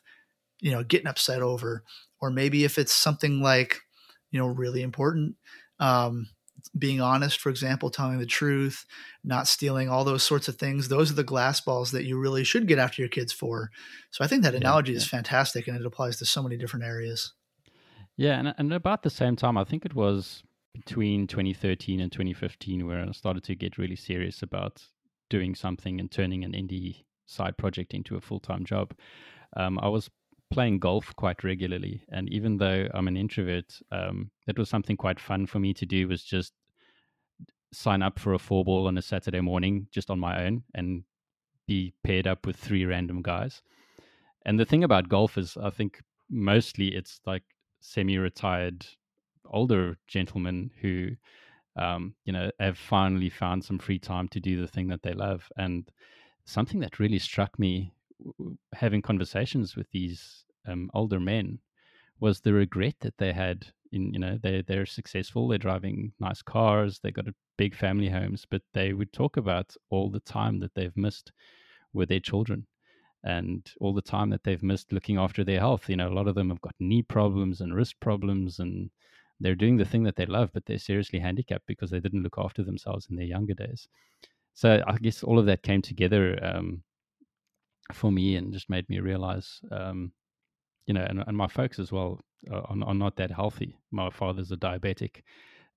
you know, getting upset over. Or maybe if it's something like, you know, really important, um, being honest, for example, telling the truth, not stealing, all those sorts of things. Those are the glass balls that you really should get after your kids for. So I think that analogy yeah, yeah. is fantastic and it applies to so many different areas. Yeah, and, and about the same time, I think it was between 2013 and 2015 where I started to get really serious about doing something and turning an indie side project into a full time job. Um, I was playing golf quite regularly, and even though I'm an introvert, um, it was something quite fun for me to do. Was just sign up for a four ball on a Saturday morning just on my own and be paired up with three random guys. And the thing about golf is, I think mostly it's like semi-retired older gentlemen who, um, you know, have finally found some free time to do the thing that they love. And something that really struck me having conversations with these um, older men was the regret that they had in you know they they're successful they're driving nice cars They've got big family homes but they would talk about all the time that they've missed with their children and all the time that they've missed looking after their health. You know a lot of them have got knee problems and wrist problems and they're doing the thing that they love but they're seriously handicapped because they didn't look after themselves in their younger days. So i guess all of that came together um, for me and just made me realize um, you know, and, and my folks as well are, are, not that healthy. My father's a diabetic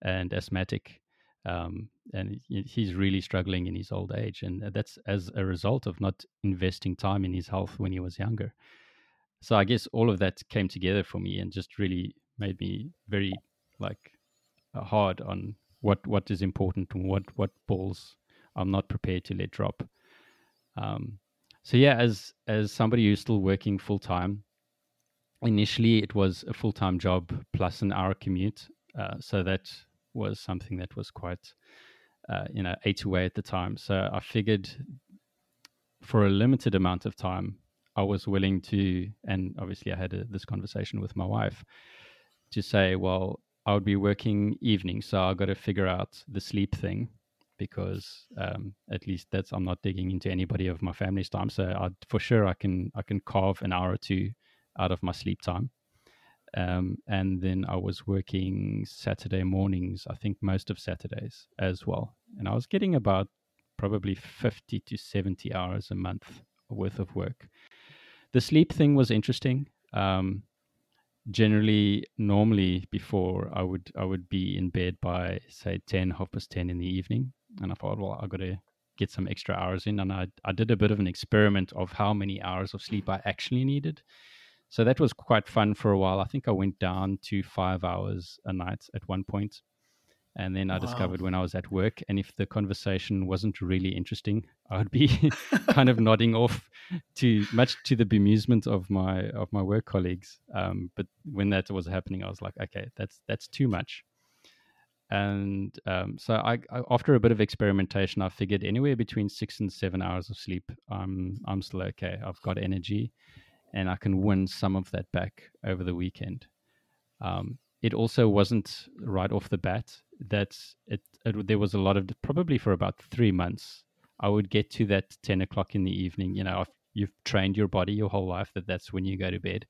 and asthmatic, um, and he's really struggling in his old age, and that's as a result of not investing time in his health when he was younger. So I guess all of that came together for me and just really made me very like uh, hard on what what is important and what what balls I'm not prepared to let drop. Um, so yeah, as as somebody who's still working full time, initially it was a full time job plus an hour commute. Uh, so that was something that was quite, uh, you know, ate away at the time. So I figured for a limited amount of time, I was willing to, and obviously I had a, this conversation with my wife to say, well, I would be working evenings, so I got to figure out the sleep thing because um, at least that's I'm not digging into anybody of my family's time. So I, for sure I can I can carve an hour or two out of my sleep time. Um, and then I was working Saturday mornings, I think most of Saturdays as well. And I was getting about probably 50 to 70 hours a month worth of work. The sleep thing was interesting. Um, generally, normally before I would I would be in bed by say 10, half past 10 in the evening. And I thought, well, I've got to get some extra hours in. And I, I did a bit of an experiment of how many hours of sleep I actually needed. So that was quite fun for a while. I think I went down to five hours a night at one point. And then I wow. discovered when I was at work, and if the conversation wasn't really interesting, I would be kind of nodding off to much to the bemusement of my of my work colleagues. Um, but when that was happening, I was like, okay, that's that's too much. And um, so I, I, after a bit of experimentation, I figured anywhere between six and seven hours of sleep, I'm I'm still okay. I've got energy, and I can win some of that back over the weekend. Um, it also wasn't right off the bat that it, it, there was a lot of probably for about three months. I would get to that ten o'clock in the evening. You know, you've trained your body your whole life that that's when you go to bed.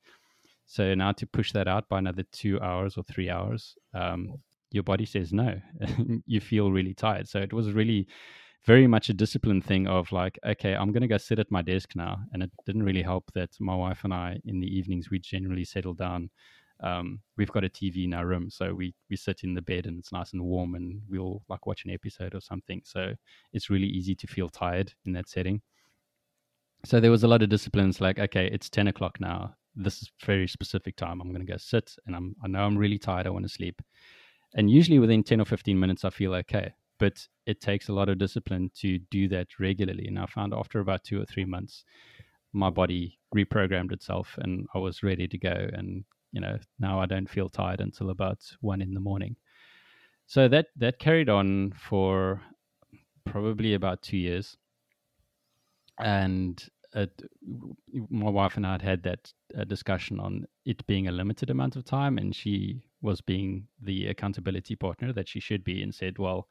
So now to push that out by another two hours or three hours, um, your body says no. you feel really tired. So it was really very much a discipline thing of like, okay, I'm going to go sit at my desk now. And it didn't really help that my wife and I, in the evenings, we generally settle down. Um, we've got a TV in our room, so we we sit in the bed and it's nice and warm, and we'll like watch an episode or something. So it's really easy to feel tired in that setting. So there was a lot of disciplines like, okay, it's ten o'clock now. This is very specific time. I'm going to go sit, and I'm I know I'm really tired. I want to sleep, and usually within ten or fifteen minutes, I feel okay but it takes a lot of discipline to do that regularly. And I found after about two or three months, my body reprogrammed itself and I was ready to go. And, you know, now I don't feel tired until about one in the morning. So that, that carried on for probably about two years. And my wife and I had had that uh, discussion on it being a limited amount of time, and she was being the accountability partner that she should be, and said, "Well,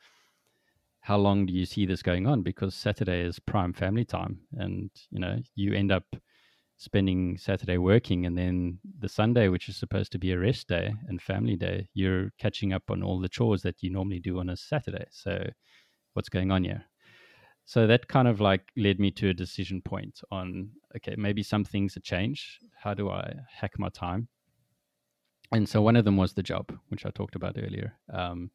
how long do you see this going on? Because Saturday is prime family time, and you know you end up spending Saturday working, and then the Sunday, which is supposed to be a rest day and family day, you're catching up on all the chores that you normally do on a Saturday. So, what's going on here? So that kind of like led me to a decision point on okay, maybe some things have changed. How do I hack my time? And so one of them was the job, which I talked about earlier. Um,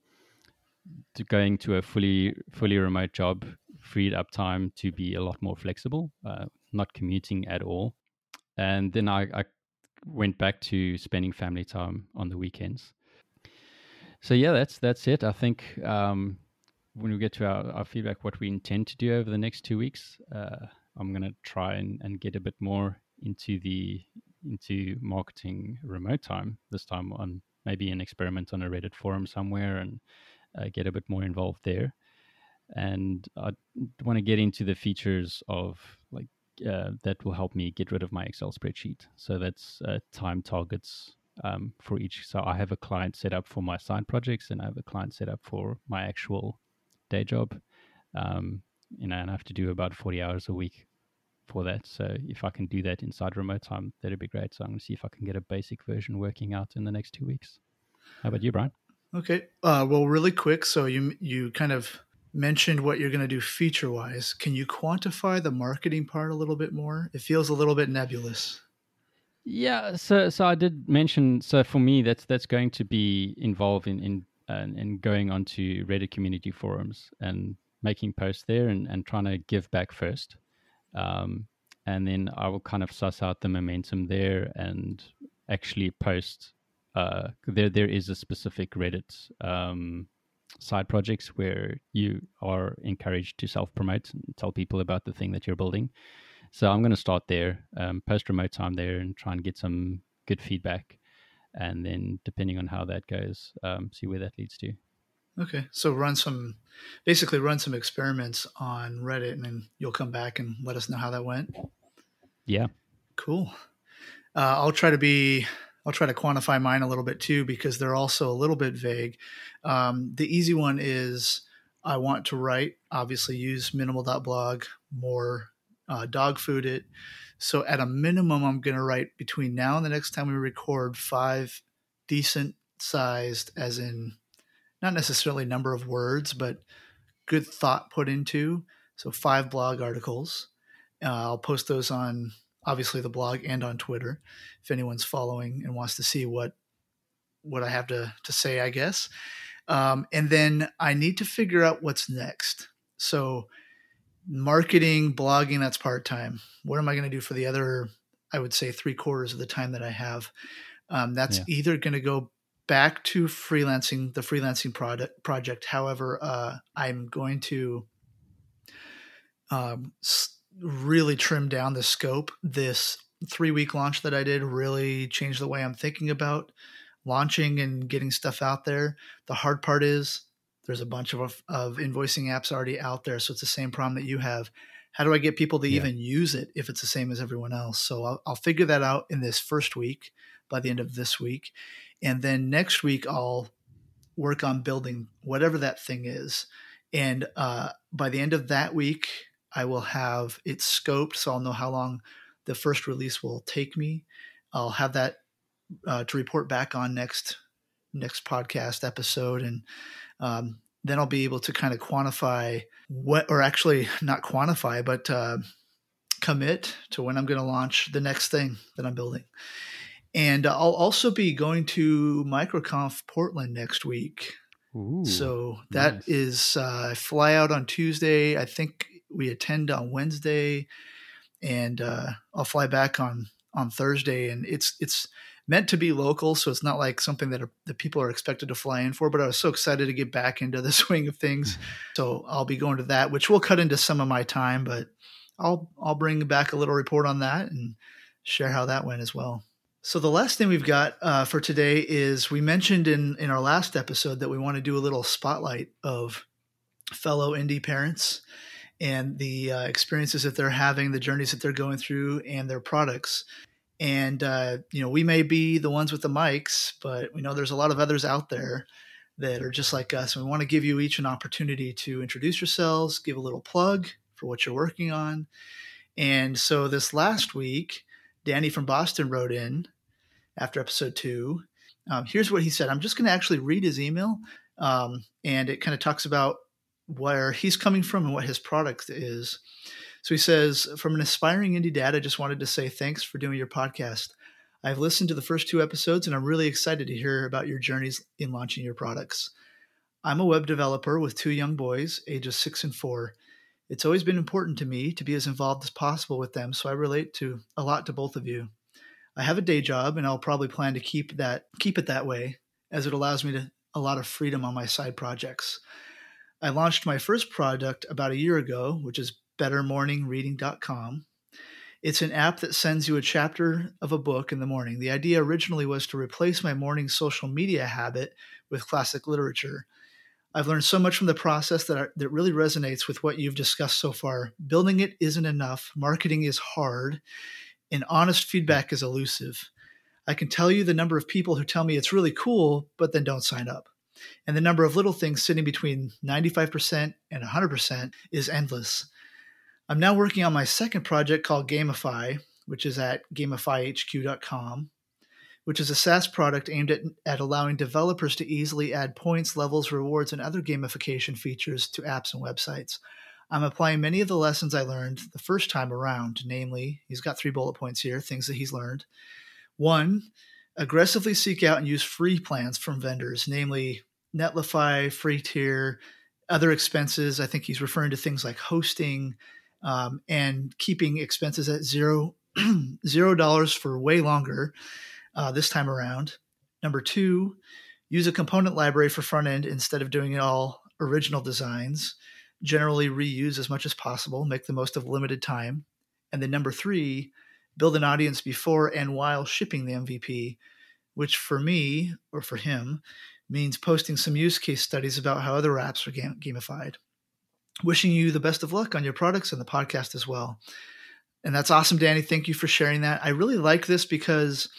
to going to a fully fully remote job freed up time to be a lot more flexible, uh, not commuting at all. And then I, I, went back to spending family time on the weekends. So yeah, that's that's it. I think um, when we get to our, our, feedback, what we intend to do over the next two weeks, uh, I'm going to try and, and get a bit more into the into marketing remote time this time on maybe an experiment on a Reddit forum somewhere and uh, get a bit more involved there. And I want to get into the features of like uh, that will help me get rid of my Excel spreadsheet. So that's uh, time targets um, for each. So I have a client set up for my side projects, and I have a client set up for my actual day job. Um, you know, and I have to do about forty hours a week for that. So if I can do that inside remote time, that'd be great. So I'm going to see if I can get a basic version working out in the next two weeks. How about you, Bryan? Okay. Uh, well, really quick. So you you kind of mentioned what you're going to do feature wise. Can you quantify the marketing part a little bit more? It feels a little bit nebulous. Yeah. So so I did mention. So for me, that's that's going to be involved in in uh, in going onto Reddit community forums and making posts there and, and trying to give back first. Um, and then I will kind of suss out the momentum there and actually post uh, there there is a specific Reddit um, side projects where you are encouraged to self promote and tell people about the thing that you're building. So I'm going to start there, um, post remote time there, and try and get some good feedback, and then depending on how that goes, um, see where that leads to. Okay, so run some, basically run some experiments on Reddit, and then you'll come back and let us know how that went. Yeah. Cool. Uh, I'll try to be I'll try to quantify mine a little bit too because they're also a little bit vague. Um, the easy one is I want to write, obviously, use minimal.blog more uh, dog food it. So at a minimum, I'm going to write between now and the next time we record five decent sized, as in not necessarily number of words, but good thought put into. So five blog articles. Uh, I'll post those on obviously the blog and on Twitter if anyone's following and wants to see what what I have to to say, I guess. Um, and then I need to figure out what's next. So marketing, blogging, that's part time. What am I going to do for the other, I would say, three quarters of the time that I have? Um, that's yeah. either going to go back to freelancing, the freelancing product project. However, uh, I'm going to um, really trim down the scope. This three week launch that I did really changed the way I'm thinking about launching and getting stuff out there. The hard part is there's a bunch of, of invoicing apps already out there. So it's the same problem that you have. How do I get people to yeah. even use it if it's the same as everyone else? So I'll, I'll figure that out in this first week by the end of this week. And then next week, I'll work on building whatever that thing is. And uh, by the end of that week, I will have it scoped. So I'll know how long the first release will take me. I'll have that uh, to report back on next next podcast episode, and um, then I'll be able to kind of quantify what, or actually not quantify, but uh, commit to when I'm going to launch the next thing that I'm building. And I'll also be going to MicroConf Portland next week. Ooh, so that nice. is uh, I fly out on Tuesday. I think we attend on Wednesday, and uh, I'll fly back on on Thursday. And it's it's meant to be local, so it's not like something that, are, that people are expected to fly in for. But I was so excited to get back into the swing of things, mm-hmm. so I'll be going to that, which will cut into some of my time. But I'll I'll bring back a little report on that and share how that went as well. So the last thing we've got uh, for today is we mentioned in in our last episode that we want to do a little spotlight of fellow indie parents and the uh, experiences that they're having, the journeys that they're going through, and their products. And, uh, you know, we may be the ones with the mics, but we know there's a lot of others out there that are just like us. And we want to give you each an opportunity to introduce yourselves, give a little plug for what you're working on. And so this last week, Danny from Boston wrote in after episode two. Um, here's what he said. I'm just going to actually read his email. Um, and it kind of talks about where he's coming from and what his product is. So he says, from an aspiring indie dad, I just wanted to say thanks for doing your podcast. I've listened to the first two episodes and I'm really excited to hear about your journeys in launching your products. I'm a web developer with two young boys, ages six and four. It's always been important to me to be as involved as possible with them, so I relate to a lot to both of you. I have a day job and I'll probably plan to keep that keep it that way as it allows me to a lot of freedom on my side projects. I launched my first product about a year ago, which is bettermorningreading.com. It's an app that sends you a chapter of a book in the morning. The idea originally was to replace my morning social media habit with classic literature. I've learned so much from the process that, that really resonates with what you've discussed so far. Building it isn't enough, marketing is hard, and honest feedback is elusive. I can tell you the number of people who tell me it's really cool, but then don't sign up. And the number of little things sitting between 95% and 100% is endless. I'm now working on my second project called Gamify, which is at gamifyhq.com, which is a SaaS product aimed at, at allowing developers to easily add points, levels, rewards, and other gamification features to apps and websites. I'm applying many of the lessons I learned the first time around, namely, he's got three bullet points here, things that he's learned. One, aggressively seek out and use free plans from vendors, namely Netlify, free tier, other expenses. I think he's referring to things like hosting, um, and keeping expenses at zero zero dollars for way longer uh, this time around. Number two, use a component library for front end instead of doing it all original designs. Generally, reuse as much as possible, make the most of limited time. And then number three, build an audience before and while shipping the MVP, which for me or for him means posting some use case studies about how other apps are gamified wishing you the best of luck on your products and the podcast as well. And that's awesome, Danny. Thank you for sharing that. I really like this because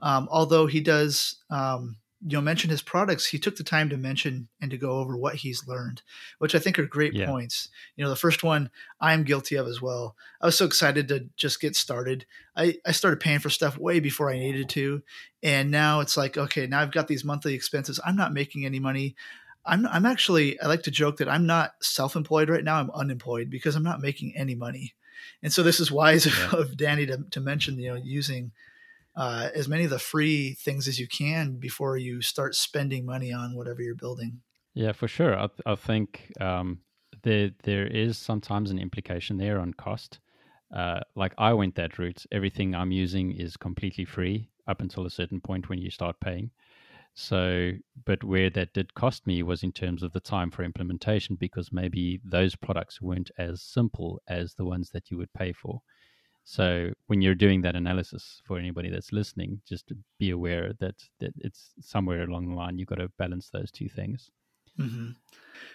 um, although he does um, you know mention his products, he took the time to mention and to go over what he's learned, which I think are great Yeah. points. You know, the first one I am guilty of as well. I was so excited to just get started. I, I started paying for stuff way before I needed to. And now it's like, okay, now I've got these monthly expenses. I'm not making any money. I'm, I'm actually, I like to joke that I'm not self employed right now. I'm unemployed because I'm not making any money. And so this is wise of- Yeah. of Danny to, to mention, you know, using uh, as many of the free things as you can before you start spending money on whatever you're building. Yeah, for sure. I, I think um, there there is sometimes an implication there on cost. Uh, like I went that route. Everything I'm using is completely free up until a certain point when you start paying. So, but where that did cost me was in terms of the time for implementation because maybe those products weren't as simple as the ones that you would pay for. So, when you're doing that analysis for anybody that's listening, just be aware that, that it's somewhere along the line you've got to balance those two things. hmm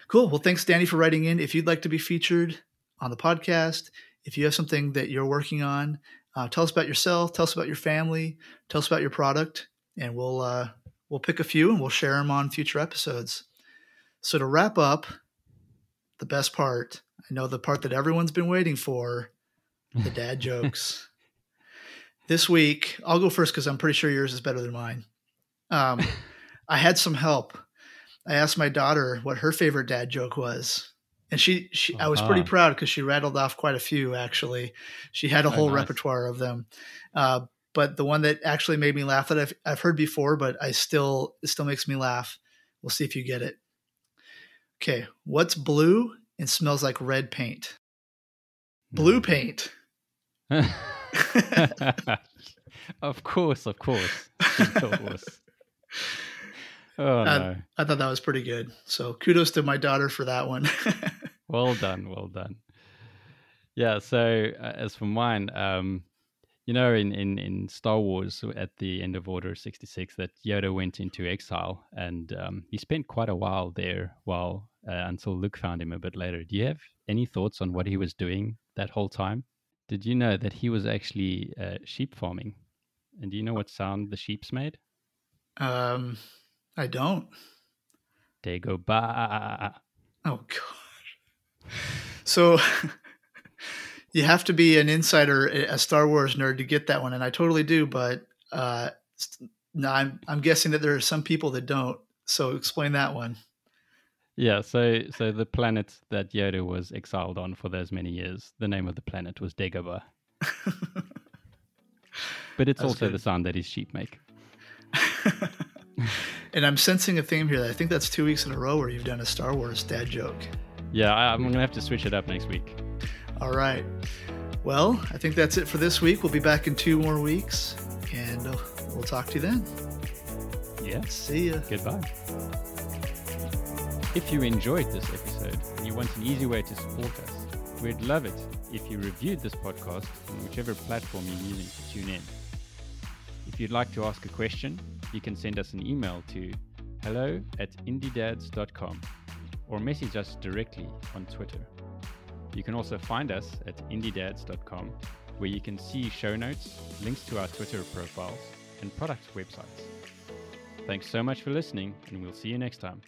Cool. Well, thanks, Danny, for writing in. If you'd like to be featured on the podcast, if you have something that you're working on, uh, tell us about yourself. Tell us about your family. Tell us about your product, and we'll uh, we'll pick a few and we'll share them on future episodes. So to wrap up, the best part, I know the part that everyone's been waiting for, the dad jokes. This week, I'll go first because I'm pretty sure yours is better than mine. Um, I had some help. I asked my daughter what her favorite dad joke was. And she, she I was pretty Uh-huh. proud because she rattled off quite a few, actually. She had a whole nice. repertoire of them. Uh, but the one that actually made me laugh that I've, I've heard before, but I still, it still makes me laugh. We'll see if you get it. Okay. What's blue and smells like red paint? Blue paint. of course, of course. Of course. Oh Uh, no. I thought that was pretty good. So kudos to my daughter for that one. Well done, well done. Yeah, so uh, as for mine, um, you know, in, in, in Star Wars at the end of Order 66, that Yoda went into exile and um, he spent quite a while there while uh, until Luke found him a bit later. Do you have any thoughts on what he was doing that whole time? Did you know that he was actually uh, sheep farming? And do you know what sound the sheep's made? um, I don't. They go ba. Oh gosh. So you have to be an insider, a Star Wars nerd to get that one, and I totally do. But uh, no, I'm I'm guessing that there are some people that don't. So explain that one. Yeah, so so the planet that Yoda was exiled on for those many years, the name of the planet was Dagobah. But it's That's also good. the sound that his sheep make. and I'm sensing a theme here. That I think that's two weeks in a row where you've done a Star Wars dad joke. Yeah, I, I'm gonna have to switch it up next week. All right. Well, I think that's it for this week. We'll be back in two more weeks, and uh, we'll talk to you then. Yeah, See ya. goodbye. If you enjoyed this episode and you want an easy way to support us, we'd love it if you reviewed this podcast on whichever platform you're using to tune in. If you'd like to ask a question, you can send us an email to hello at indiedads.com or message us directly on Twitter. You can also find us at indiedads.com where you can see show notes, links to our Twitter profiles, and product websites. Thanks so much for listening, and we'll see you next time.